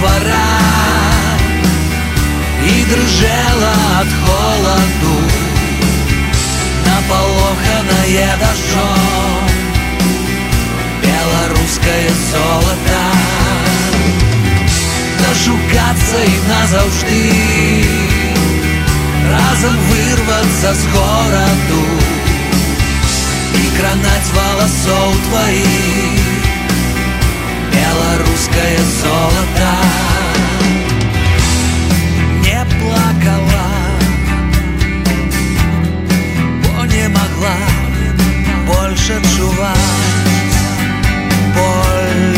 Розліталася по дворах І дружела от холоду Наполоханное дождем Белорусское золото Дошукаться і назавжди Разом вырваться з городу І кранать волосов твоих Белорусское золото. Не плакала Бо не могла больше чувать боль.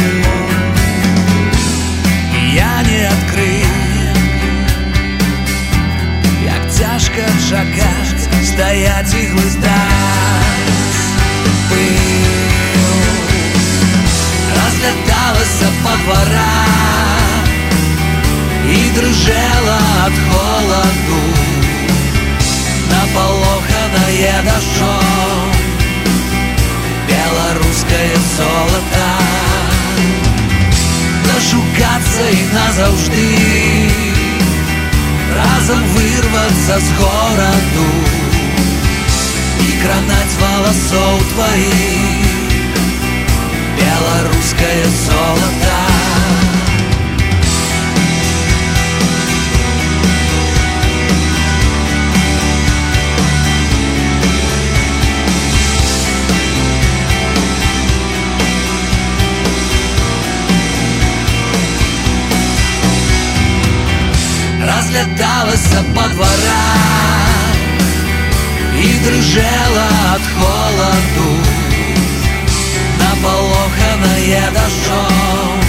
Я не открыл Як тяжко чакать Стоять і глыздать назавжди. Разом вырваться з городу. І кранать волосов твоих Белорусское золото Разлеталася по дворах І дрожала от холоду Наполоханное дождем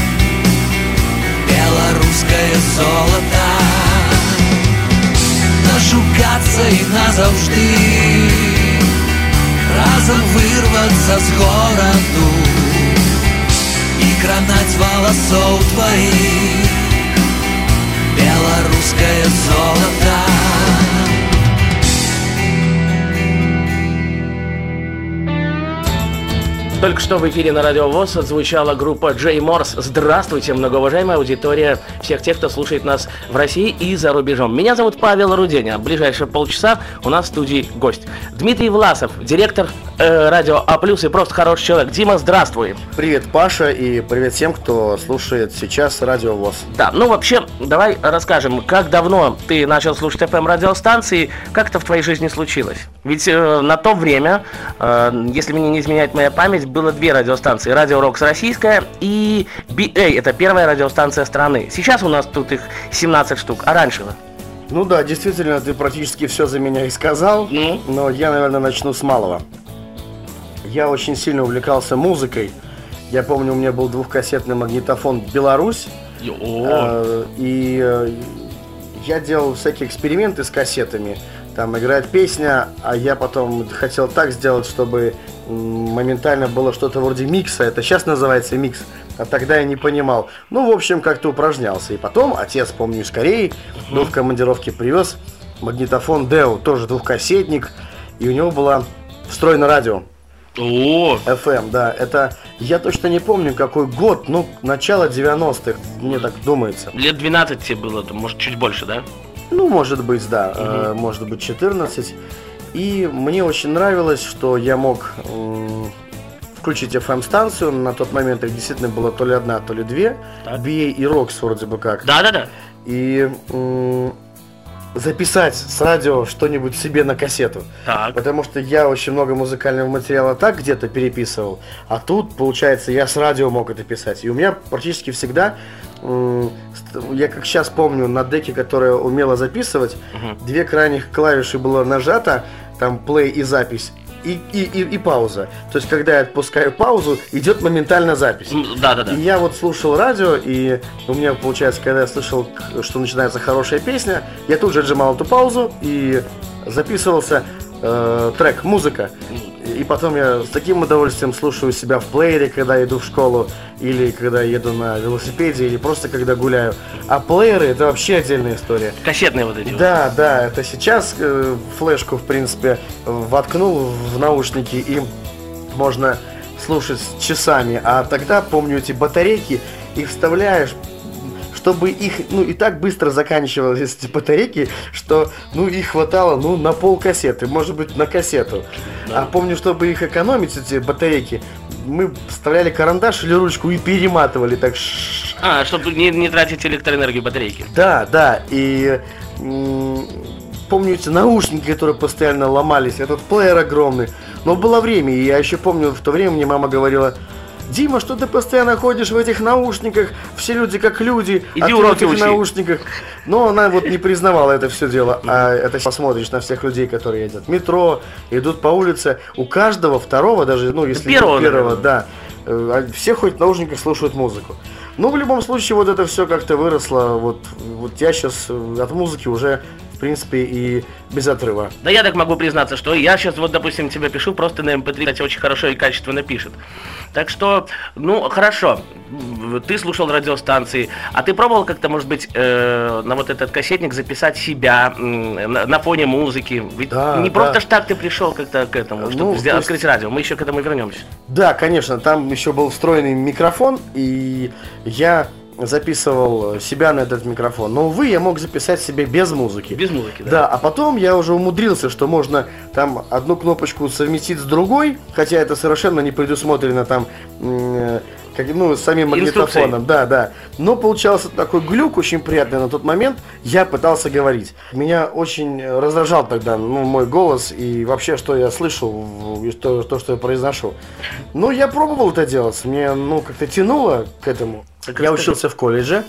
Белорусское золото Дошукаться і назавжди Разом вырваться з городу І кранать волосов твоих Белорусское золото Только что в эфире на Радио ВОЗ отзвучала группа Джей Морс. Здравствуйте, многоуважаемая аудитория всех тех, кто слушает нас в России и за рубежом. Меня зовут Павел Руденя. В ближайшие полчаса у нас в студии гость. Дмитрий Власов, директор э, радио А+, и просто хороший человек. Дима, здравствуй. Привет, Паша, и привет всем, кто слушает сейчас Радио ВОЗ. Да, ну вообще, давай расскажем, как давно ты начал слушать FM радиостанции, как это в твоей жизни случилось? Ведь э, на то время, э, если мне не изменяет моя память, было две радиостанции. Радио Рокс Российская и BA, это первая радиостанция страны. Сейчас у нас тут их 17 штук, а раньше? Ну да, действительно, ты практически все за меня и сказал, Ну? но я, наверное, начну с малого. Я очень сильно увлекался музыкой. Я помню, у меня был двухкассетный магнитофон «Беларусь», э, и э, я делал всякие эксперименты с кассетами. Там играет песня, а я потом хотел так сделать, чтобы моментально было что-то вроде микса. Это сейчас называется микс, а тогда я не понимал. Ну, в общем, как-то упражнялся. И потом отец, помню, из Кореи был в командировке, привез магнитофон Део, тоже двухкассетник, и у него было встроено радио. О, FM, да, это, я точно не помню какой год, ну, начало 90-х, мне так думается. лет 12 тебе было, может, чуть больше, да? Ну, может быть, да, э, может быть 14. И мне очень нравилось, что я мог включить FM-станцию, на тот момент их действительно было то ли одна, то ли две, Так. BA и ROX вроде бы как. Да-да-да. И м, записать с радио что-нибудь себе на кассету. Так. Потому что я очень много музыкального материала так где-то переписывал, а тут, получается, я с радио мог это писать. И у меня практически всегда, м, я как сейчас помню, на деке, которая умела записывать, две крайних клавиши было нажато, там play и запись, и, и, и, и пауза. То есть, когда я отпускаю паузу, идет моментально запись. М, Да-да-да. И я вот слушал радио, и у меня получается, когда я слышал, что начинается хорошая песня, я тут же отжимал эту паузу и записывался э, трек, музыка. И потом я с таким удовольствием слушаю себя в плеере, когда иду в школу, или когда еду на велосипеде, или просто когда гуляю. А плееры это вообще отдельная история. Кассетные вот эти. Да, вот. да, это сейчас э, флешку, в принципе, воткнул в наушники и можно слушать часами. А тогда, помню, эти батарейки, их вставляешь, чтобы их, ну, и так быстро заканчивались эти батарейки, что, ну, их хватало, ну, на пол кассеты, может быть, на кассету. Да. А помню, чтобы их экономить, эти батарейки, мы вставляли карандаш или ручку и перематывали так. А, чтобы не, не тратить электроэнергию батарейки. Да, да, и помню эти наушники, которые постоянно ломались, этот плеер огромный. Но было время, и я еще помню, в то время мне мама говорила, Дима, что ты постоянно ходишь в этих наушниках? Все люди как люди, Иди а уроки в этих наушниках. Но она вот не признавала это все дело. А это посмотришь на всех людей, которые едут в метро, идут по улице. У каждого второго, даже, ну, если первого, первого да, э, все хоть в наушниках слушают музыку. Ну, в любом случае, вот это все как-то выросло. Вот, вот я сейчас э, от музыки уже принципе, и без отрыва. Да я так могу признаться, что я сейчас вот, допустим, тебе пишу, просто на MP3, эм кстати, очень хорошо и качественно пишет. Так что, ну, хорошо, ты слушал радиостанции, а ты пробовал как-то, может быть, э, на вот этот кассетник записать себя э, на, на фоне музыки? Ведь да, не да. просто ж так ты пришел как-то к этому, чтобы ну, сделать, есть... открыть радио, мы еще к этому вернемся. Да, конечно, там еще был встроенный микрофон, и я записывал себя на этот микрофон. Но, увы, я мог записать себе без музыки. Без музыки, да. Да, а потом я уже умудрился, что можно там одну кнопочку совместить с другой, хотя это совершенно не предусмотрено там как, ну, самим магнитофоном, да, да. Но получался такой глюк очень приятный на тот момент. Я пытался говорить. Меня очень раздражал тогда ну, мой голос и вообще, что я слышал, и то, то, что я произношу. Но я пробовал это делать. Мне, ну, как-то тянуло к этому. Так я учился в колледже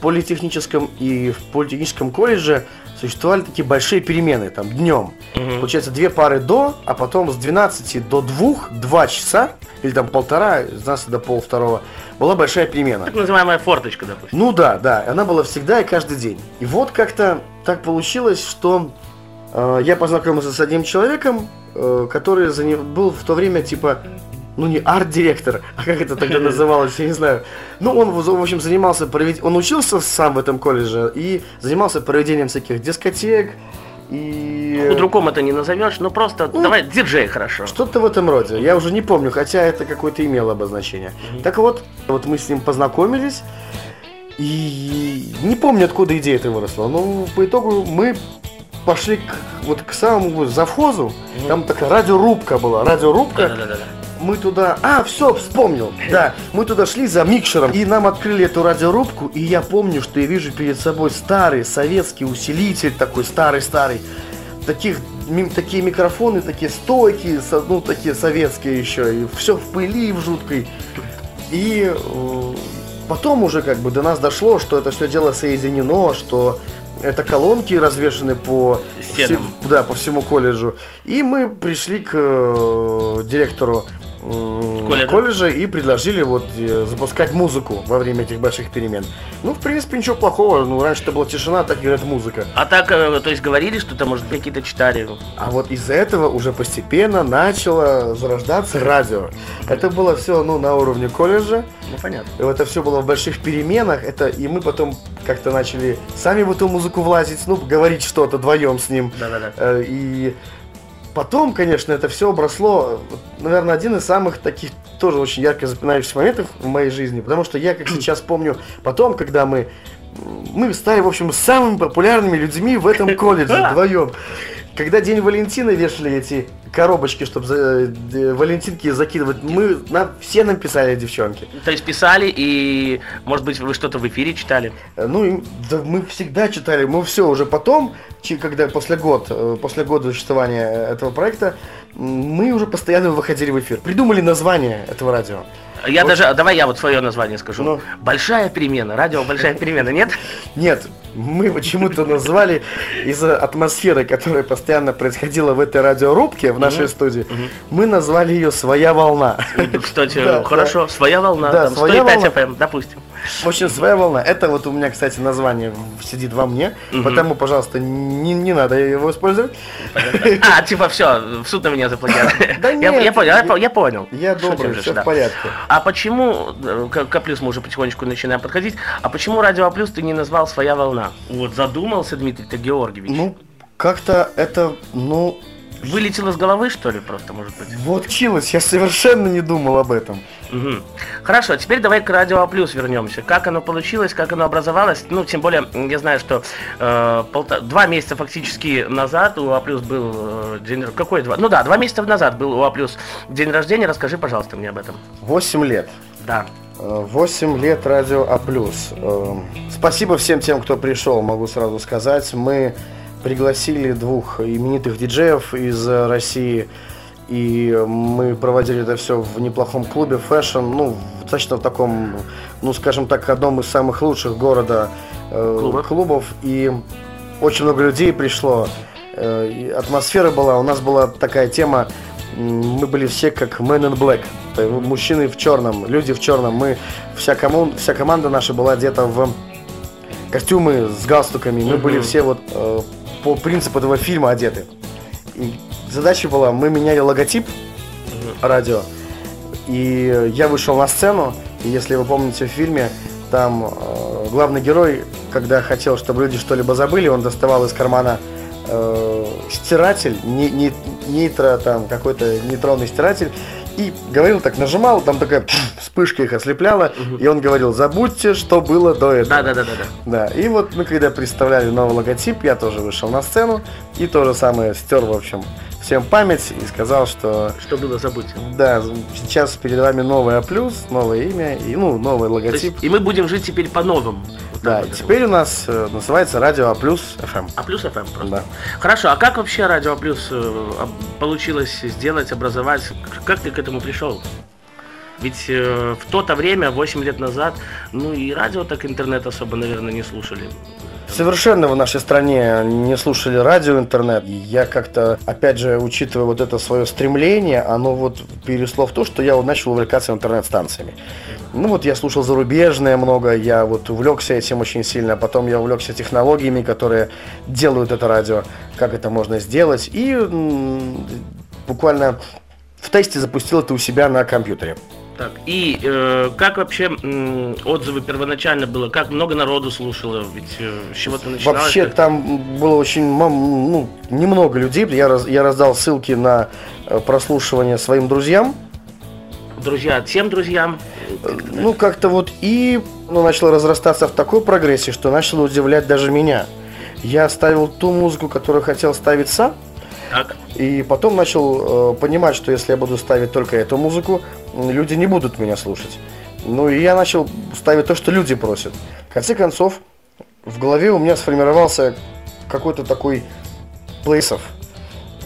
политехническом и в политехническом колледже существовали такие большие перемены, там, днем. Угу. Получается, две пары до, а потом с 12 до 2, 2 часа, или там полтора, с 12 до пол второго, была большая перемена. Так называемая форточка, допустим. Ну да, да, она была всегда и каждый день. И вот как-то так получилось, что э, я познакомился с одним человеком, э, который за ним был в то время типа ну не арт-директор, а как это тогда называлось, я не знаю. Ну, он, в общем, занимался, провед... он учился сам в этом колледже и занимался проведением всяких дискотек, и... Худруком это не назовешь, но просто ну, давай диджей хорошо. Что-то в этом роде. Я уже не помню, хотя это какое-то имело обозначение. Mm-hmm. Так вот, вот мы с ним познакомились. И не помню, откуда идея эта выросла. Но по итогу мы пошли к, вот к самому завхозу. Mm-hmm. Там такая радиорубка была. Радиорубка. Да-да-да мы туда... А, все, вспомнил. Да, мы туда шли за микшером, и нам открыли эту радиорубку, и я помню, что я вижу перед собой старый советский усилитель, такой старый-старый. Таких, такие микрофоны, такие стойкие, ну, такие советские еще, и все в пыли в жуткой. И э, потом уже как бы до нас дошло, что это все дело соединено, что это колонки развешаны по, всем, да, по всему колледжу. И мы пришли к э, директору колледжа. колледжа и предложили вот э, запускать музыку во время этих больших перемен. Ну, в принципе, ничего плохого. Ну, раньше это была тишина, так говорят музыка. А так, э, то есть говорили, что там, может, какие-то читали? А вот из-за этого уже постепенно начало зарождаться радио. Это было все, ну, на уровне колледжа. Ну, понятно. И это все было в больших переменах. Это, и мы потом как-то начали сами в эту музыку влазить, ну, говорить что-то вдвоем с ним. Да-да-да. Э, и Потом, конечно, это все обросло, наверное, один из самых таких тоже очень ярко запоминающихся моментов в моей жизни, потому что я, как сейчас помню, потом, когда мы мы стали, в общем, самыми популярными людьми в этом колледже вдвоем. Когда День Валентина вешали эти коробочки, чтобы за, валентинки закидывать, мы на, все нам писали девчонки. То есть писали и, может быть, вы что-то в эфире читали? Ну, да, мы всегда читали, мы все уже потом, когда после год, э, после года существования этого проекта, мы уже постоянно выходили в эфир. Придумали название этого радио. Я вот. даже, давай я вот свое название скажу. Ну. Большая перемена, радио Большая перемена, нет? Нет, мы почему-то назвали из-за атмосферы, которая постоянно происходила в этой радиорубке в нашей студии, мы назвали ее «Своя волна». Кстати, хорошо, «Своя волна», да, 105 FM, допустим. В общем, своя волна. Это вот у меня, кстати, название сидит во мне, угу. потому, пожалуйста, не, не надо его использовать. А, типа, все, в суд на меня заплатят. Да нет. Я понял, я понял. Я добрый, все в порядке. А почему, э, к плюс мы уже потихонечку начинаем подходить, а почему радио плюс ты не назвал своя волна? Вот задумался Дмитрий Георгиевич. Ну, как-то это, ну, Вылетело с головы, что ли, просто, может быть? Вот чилось, я совершенно не думал об этом. Угу. Хорошо, теперь давай к Радио А Плюс вернемся. Как оно получилось, как оно образовалось? Ну, тем более, я знаю, что э, полтора, два месяца фактически назад у А Плюс был э, день... Какой два? Ну да, два месяца назад был у А Плюс день рождения. Расскажи, пожалуйста, мне об этом. Восемь лет. Да. Э, восемь лет Радио А Плюс. Э, спасибо всем тем, кто пришел, могу сразу сказать. Мы пригласили двух именитых диджеев из России, и мы проводили это все в неплохом клубе Fashion, ну, точно в таком, ну, скажем так, одном из самых лучших города э, клубов, и очень много людей пришло, э, атмосфера была, у нас была такая тема, мы были все как Men in Black, мужчины в черном, люди в черном, мы, вся, коман, вся команда наша была одета в костюмы с галстуками, мы были все вот э, по принципу этого фильма одеты. И задача была, мы меняли логотип радио, и я вышел на сцену, и если вы помните в фильме, там э, главный герой, когда хотел, чтобы люди что-либо забыли, он доставал из кармана э, стиратель, не, не, нитро, там какой-то нейтронный стиратель, и говорил так, нажимал, там такая вспышка их ослепляла, угу. и он говорил, забудьте, что было до этого. Да, да, да, да, да. Да, и вот мы когда представляли новый логотип, я тоже вышел на сцену, и то же самое стер, в общем, всем память и сказал, что... Что было, забудьте. Да, сейчас перед вами новое плюс, новое имя, и, ну, новый логотип. Есть, и мы будем жить теперь по-новому. Да, и теперь у нас э, называется Радио А Плюс FM. А Плюс FM просто. Да. Хорошо, а как вообще Радио А Плюс э, получилось сделать, образовать? Как ты к этому пришел? Ведь э, в то-то время, 8 лет назад, ну и радио так интернет особо, наверное, не слушали. Совершенно в нашей стране не слушали радио, интернет. Я как-то, опять же, учитывая вот это свое стремление, оно вот перешло в то, что я вот начал увлекаться интернет-станциями. Ну вот я слушал зарубежное много, я вот увлекся этим очень сильно, потом я увлекся технологиями, которые делают это радио, как это можно сделать, и буквально в тесте запустил это у себя на компьютере. Так, и э, как вообще э, отзывы первоначально было? Как много народу слушало? Ведь э, с чего ты начинал? Вообще там было очень ну, немного людей. Я, раз, я раздал ссылки на э, прослушивание своим друзьям. Друзья, всем друзьям? Ну, как-то вот и ну, начало разрастаться в такой прогрессии, что начало удивлять даже меня. Я ставил ту музыку, которую хотел ставить сам. Так. И потом начал э, понимать, что если я буду ставить только эту музыку, люди не будут меня слушать. Ну и я начал ставить то, что люди просят. В конце концов, в голове у меня сформировался какой-то такой плейсов.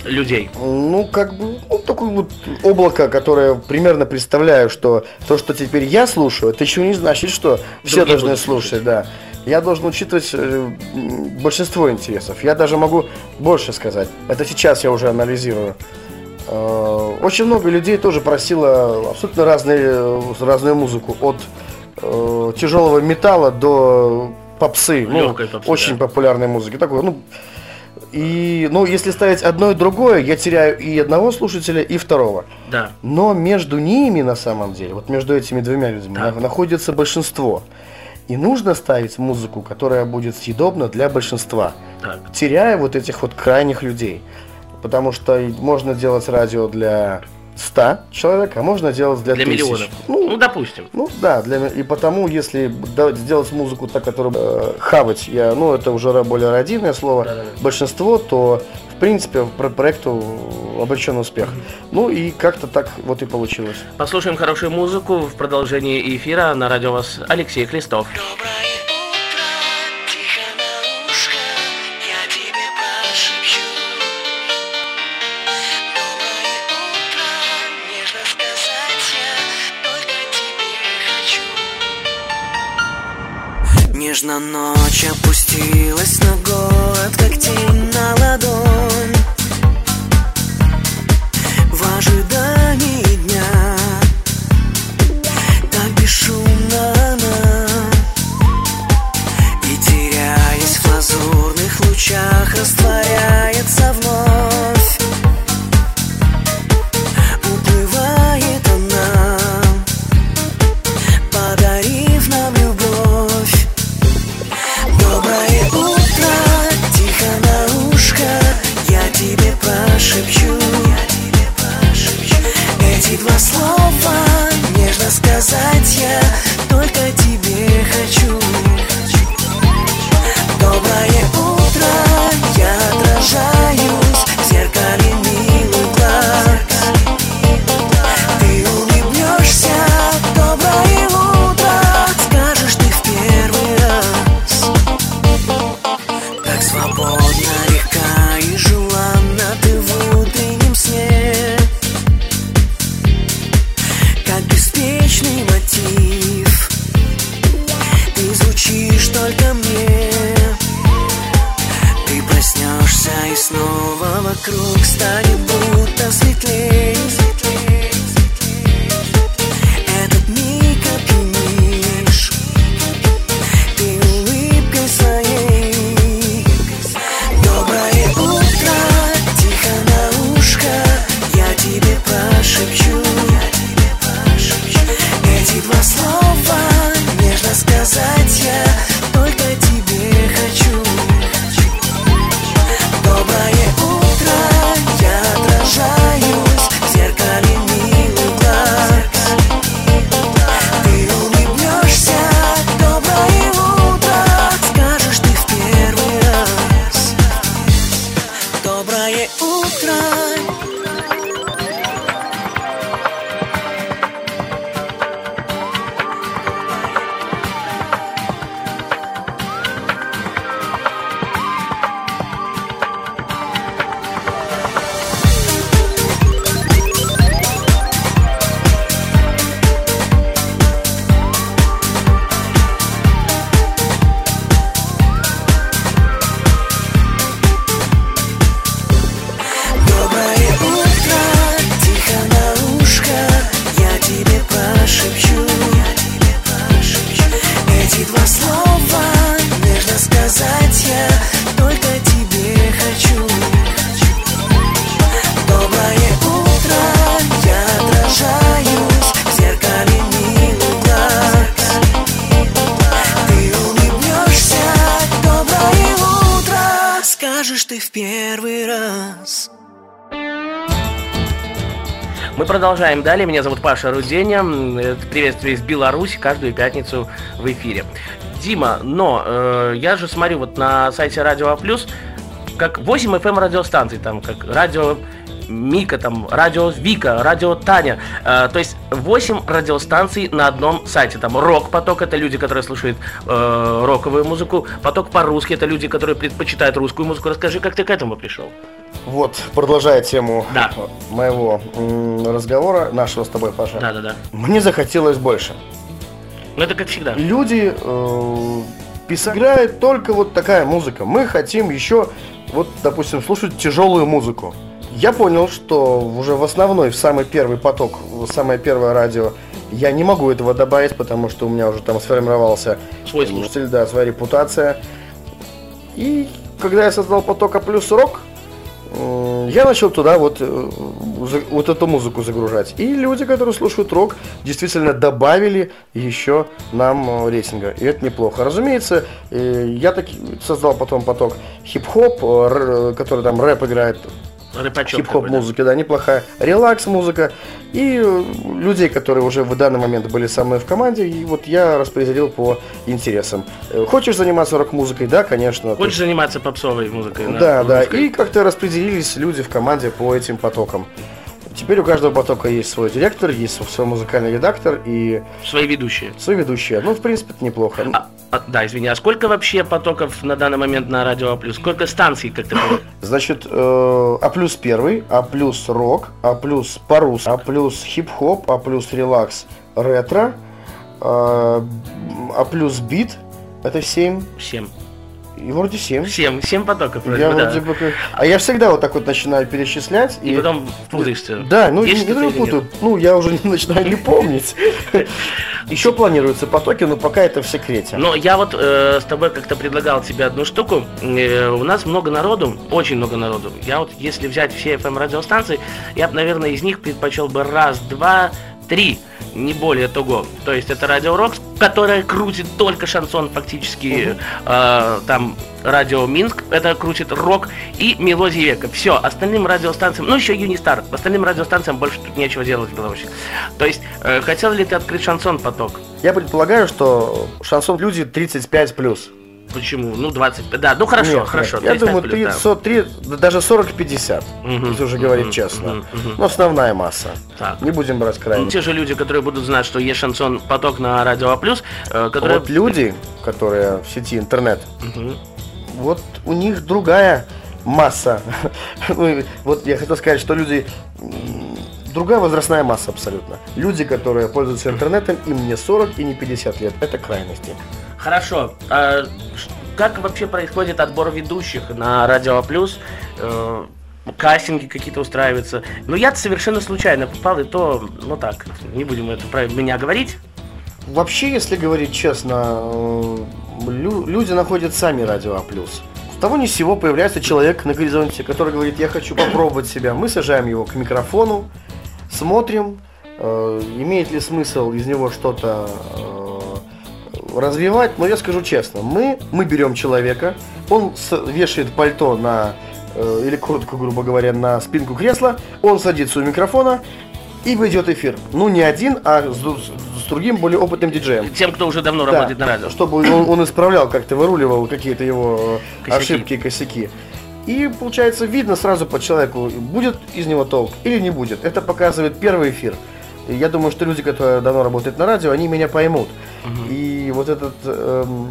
Людей. Ну, как бы, ну, такое вот облако, которое примерно представляю, что то, что теперь я слушаю, это еще не значит, что все Другие должны слушать, слушать, да. Я должен учитывать э, большинство интересов. Я даже могу больше сказать. Это сейчас я уже анализирую. Э, очень много людей тоже просило абсолютно разные, разную музыку. От э, тяжелого металла до попсы. ну, попсы, очень да. популярной музыки. Такой, ну, и, ну, если ставить одно и другое, я теряю и одного слушателя, и второго. Да. Но между ними, на самом деле, вот между этими двумя людьми, да. находится большинство. И нужно ставить музыку, которая будет съедобна для большинства, так. теряя вот этих вот крайних людей потому что можно делать радио для 100 человек, а можно делать для, для тысяч. миллионов. Ну, ну, допустим. Ну, да, для, и потому, если сделать музыку так, которую э, хавать, я, ну, это уже более родийное слово, да, да, да. большинство, то, принципе, про проекту обречен успех. Ну и как-то так вот и получилось. Послушаем хорошую музыку в продолжении эфира. На радио вас Алексей Хлестов. Нежно ночь опустилась на город, как тень Мы продолжаем далее. Меня зовут Паша Руденя. Это приветствие из Беларуси каждую пятницу в эфире. Дима, но э, я же смотрю вот на сайте Радио А+, как 8 FM радиостанций, там, как радио Мика, там, радио Вика, радио Таня. Э, то есть 8 радиостанций на одном сайте. Там рок-поток, это люди, которые слушают э, роковую музыку. Поток по-русски, это люди, которые предпочитают русскую музыку. Расскажи, как ты к этому пришел? Вот, продолжая тему Да. моего разговора, нашего с тобой, Паша. Да-да-да. Мне захотелось больше. Ну это как всегда. Люди э, писают, играет только вот такая музыка. Мы хотим еще, вот, допустим, слушать тяжелую музыку. Я понял, что уже в основной, в самый первый поток, в самое первое радио, я не могу этого добавить, потому что у меня уже там сформировался Свой слушатель. да, своя репутация. И когда я создал потока плюс рок, я начал туда вот, э, вот эту музыку загружать. И люди, которые слушают рок, действительно добавили еще нам э, рейтинга. И это неплохо. Разумеется, э, я таки создал потом поток хип-хоп, который там рэп играет, хип-хоп такой, да. да, неплохая, релакс музыка и э, людей, которые уже в данный момент были со мной в команде, и вот я распределил по интересам. Э, Хочешь заниматься рок-музыкой? Да, конечно. Хочешь заниматься попсовой музыкой? Да, да. русской? И как-то распределились люди в команде по этим потокам. Теперь у каждого потока есть свой директор, есть свой музыкальный редактор и Свои ведущие. свой ведущий. Ну, в принципе, это неплохо. А, а, да, извини, а сколько вообще потоков на данный момент на радио А плюс? Сколько станций, как ты понял? Значит, э, А плюс первый, А плюс рок, А плюс парус, А плюс хип-хоп, А плюс релакс ретро, э, А плюс бит Это 7? 7. И вроде 7. 7, 7 потоков. Вроде я бы, вроде да. бы как... А я всегда вот так вот начинаю перечислять. И, и потом путаешься. Да, ну Есть не, не путаю. Нет? Ну, я уже начинаю не помнить. Еще планируются потоки, но пока это в секрете. Но я вот э, с тобой как-то предлагал тебе одну штуку. Э, у нас много народу, очень много народу. Я вот, если взять все FM-радиостанции, эм я бы, наверное, из них предпочел бы раз-два три не более того. То есть это Радио Рокс, которая крутит только шансон фактически, угу. э, там Радио Минск, это крутит рок и мелодии века. Все, остальным радиостанциям, ну еще Юнистар, остальным радиостанциям больше тут нечего делать было вообще, То есть, э, хотел ли ты открыть шансон поток? Я предполагаю, что шансон люди 35 плюс. Почему? Ну, 25. Да, ну хорошо, Нет, хорошо. Я 35 думаю, плюс, 30, да. 40, 30, даже 40-50, Мгм, если уже говорить мгм, честно. мгм. Но основная масса. Так. Не будем брать Ну, крайне. те же люди, которые будут знать, что есть шансон поток на радио А+, э, которые... Вот люди, которые в сети интернет, Мгм. вот у них другая масса. Ну, вот я хотел сказать, что люди другая возрастная масса абсолютно. Люди, которые пользуются интернетом, им не 40 и не 50 лет. Это крайности. Хорошо. А как вообще происходит отбор ведущих на радио А+, э, кастинги какие-то устраиваются? Ну, я совершенно случайно попал, и то, ну так, не будем это про меня говорить. Вообще, если говорить честно, э, лю- люди находят сами радио А+. С того ни сего появляется человек на горизонте, который говорит, я хочу попробовать себя. Мы сажаем его к микрофону, смотрим, э, имеет ли смысл из него что-то э, развивать. Но я скажу честно, мы, мы берем человека, он с- вешает пальто на, э, или куртку, грубо говоря, на спинку кресла, он садится у микрофона, и ведет эфир. Ну, не один, а с, ду- с другим, более опытным диджеем. Тем, кто уже давно Да, работает на радио. Чтобы он, он исправлял, как-то выруливал какие-то его Косяки. ошибки, косяки. И получается видно сразу по человеку, будет из него толк или не будет. Это показывает первый эфир. Я думаю, что люди, которые давно работают на радио, они меня поймут. И вот этот эм,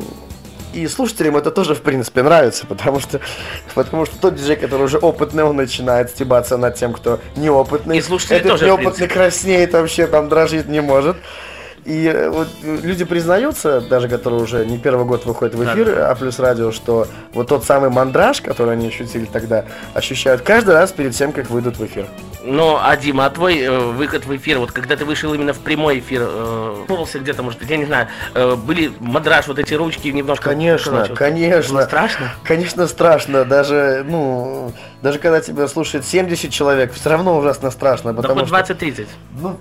и слушателям это тоже, в принципе, нравится, потому что, потому что тот диджей, который уже опытный, он начинает стебаться над тем, кто неопытный. И слушатели Этот тоже, неопытный краснеет вообще, там дрожит не может. И э, вот э, люди признаются, даже которые уже не первый год выходят в эфир, а плюс радио, что вот тот самый мандраж, который они ощутили тогда, ощущают каждый раз перед тем, как выйдут в эфир. Ну, а Дима, а твой э, выход в эфир, вот когда ты вышел именно в прямой эфир, э, где-то, может быть, я не знаю, э, были мадраж, вот эти ручки немножко... Конечно, конечно. Было страшно? Конечно, страшно. Даже, ну, даже когда тебя слушает 70 человек, все равно ужасно страшно, Да потому хоть что... 20-30. Ну,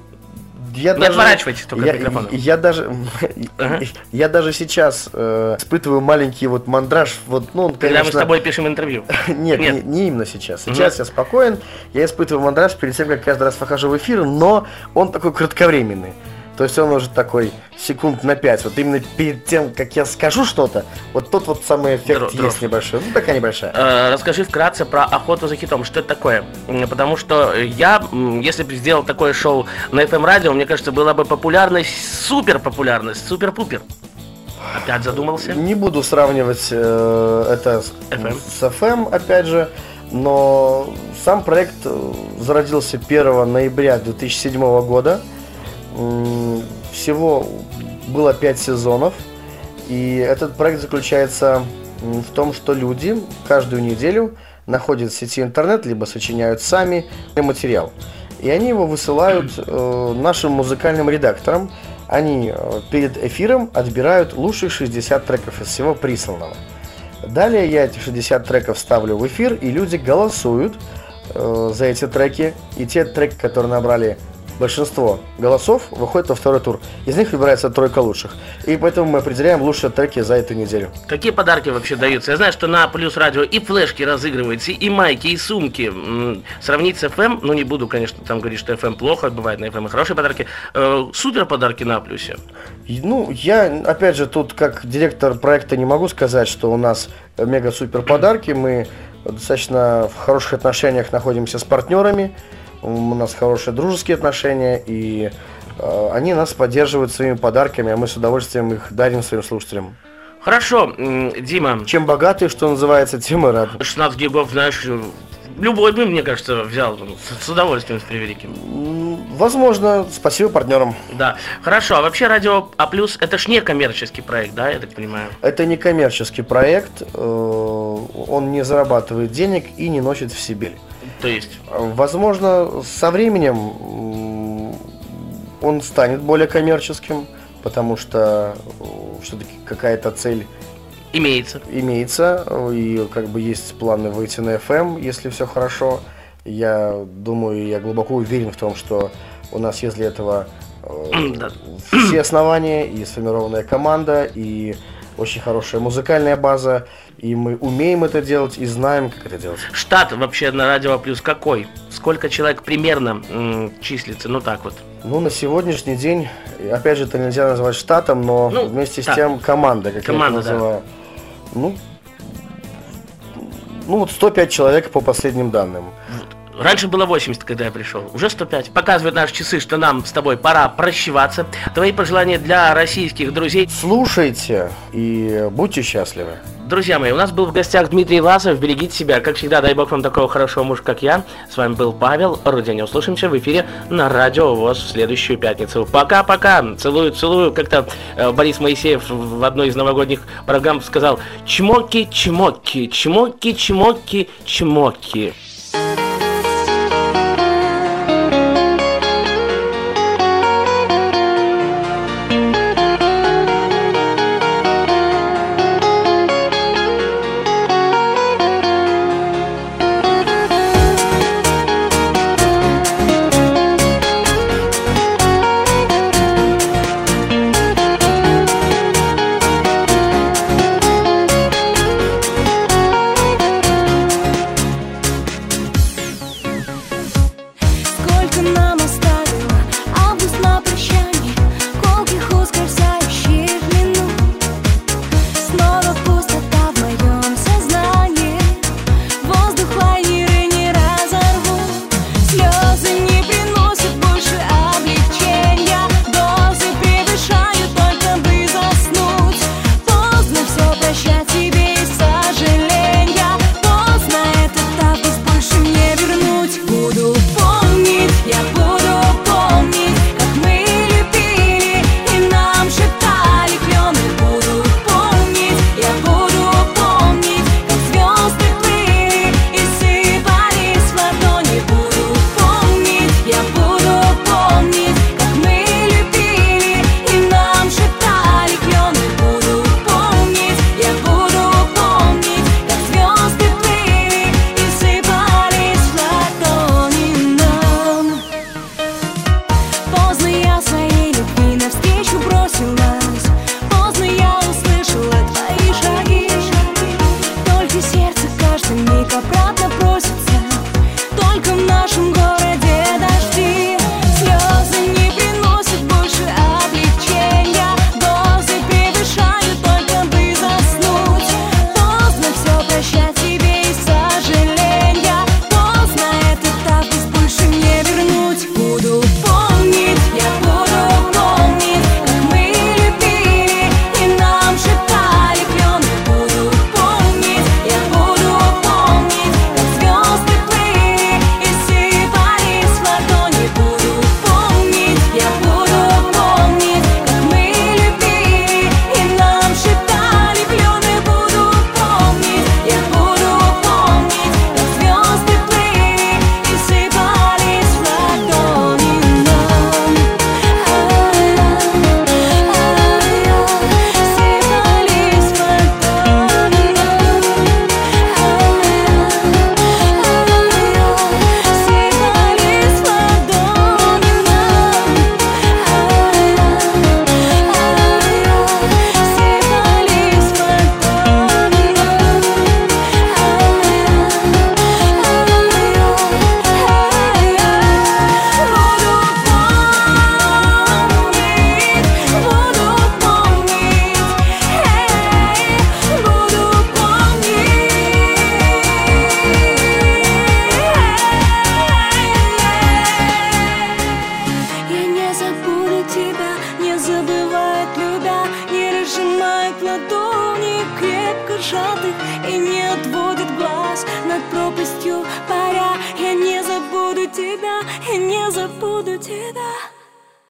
я Не отворачивайтесь только я, от микрофона. Я даже, Ага. я даже сейчас э, испытываю маленький вот мандраж, вот, ну, он, Когда конечно, мы с тобой пишем интервью. Нет, Нет. Не, не именно сейчас. Сейчас я спокоен, я испытываю мандраж перед тем, как каждый раз выхожу в эфир, но он такой кратковременный. То есть он уже такой секунд на 5. Вот именно перед тем, как я скажу что-то, вот тот вот самый эффект Дров- есть небольшой. Ну, такая небольшая. Э, Расскажи вкратце про охоту за хитом. Что это такое? Потому что я, если бы сделал такое шоу на FM радио, мне кажется, была бы популярность, супер популярность, супер-пупер. Опять задумался? Не буду сравнивать э, это с, FM. с FM, опять же, но сам проект э, зародился 1 ноября 2007 года. Всего было 5 сезонов, и этот проект заключается в том, что люди каждую неделю находят в сети интернет, либо сочиняют сами материал. И они его высылают э, нашим музыкальным редакторам. Они э, перед эфиром отбирают лучшие 60 треков из всего присланного. Далее я эти 60 треков ставлю в эфир, и люди голосуют э, за эти треки. И те треки, которые набрали большинство голосов, выходят во второй тур. Из них выбирается тройка лучших. И поэтому мы определяем лучшие треки за эту неделю. Какие подарки вообще даются? Я знаю, что на Плюс Радио и флешки разыгрываются, и майки, и сумки. Сравнить с FM, ну не буду, конечно, там говорить, что FM плохо, бывает на FM и хорошие подарки. Э, Супер подарки на Плюсе. Ну, я, опять же, тут как директор проекта не могу сказать, что у нас мега-супер подарки. Мы достаточно в хороших отношениях находимся с партнерами. У нас хорошие дружеские отношения, и э, они нас поддерживают своими подарками, а мы с удовольствием их дарим своим слушателям. Хорошо, Дима, Чем богатый, что называется, тем и рад. 16 гигов, знаешь, любой бы, мне кажется, взял с с удовольствием, с превеликим. Возможно, спасибо партнерам. Да. Хорошо, а вообще Радио А Плюс это ж не коммерческий проект, да, я так понимаю? Это не коммерческий проект, э, он не зарабатывает денег и не носит в себе. То есть? Возможно, со временем он станет более коммерческим, потому что э, все-таки какая-то цель имеется. Имеется, и как бы есть планы выйти на FM, если все хорошо. Я думаю, я глубоко уверен в том, что у нас есть для этого э, все основания, и сформированная команда, и очень хорошая музыкальная база, и мы умеем это делать и знаем, как это делать. Штат вообще на Радио Плюс какой? Сколько человек примерно м, числится? Ну так вот. Ну, на сегодняшний день, опять же, это нельзя назвать штатом, но ну, вместе так. с тем команда, как команда, я это называю. Да. Ну, ну, вот 105 человек по последним данным. Раньше было 80, когда я пришел. Уже 105. Показывают наши часы, что нам с тобой пора прощеваться. Твои пожелания для российских друзей. Слушайте и будьте счастливы. Друзья мои, у нас был в гостях Дмитрий Власов. Берегите себя. Как всегда, дай бог вам такого хорошего мужа, как я. С вами был Павел Рудень. Услышимся в эфире на Радио ВОЗ в следующую пятницу. Пока-пока. Целую, целую. Как-то э, Борис Моисеев в одной из новогодних программ сказал «Чмоки, чмоки, чмоки, чмоки, чмоки».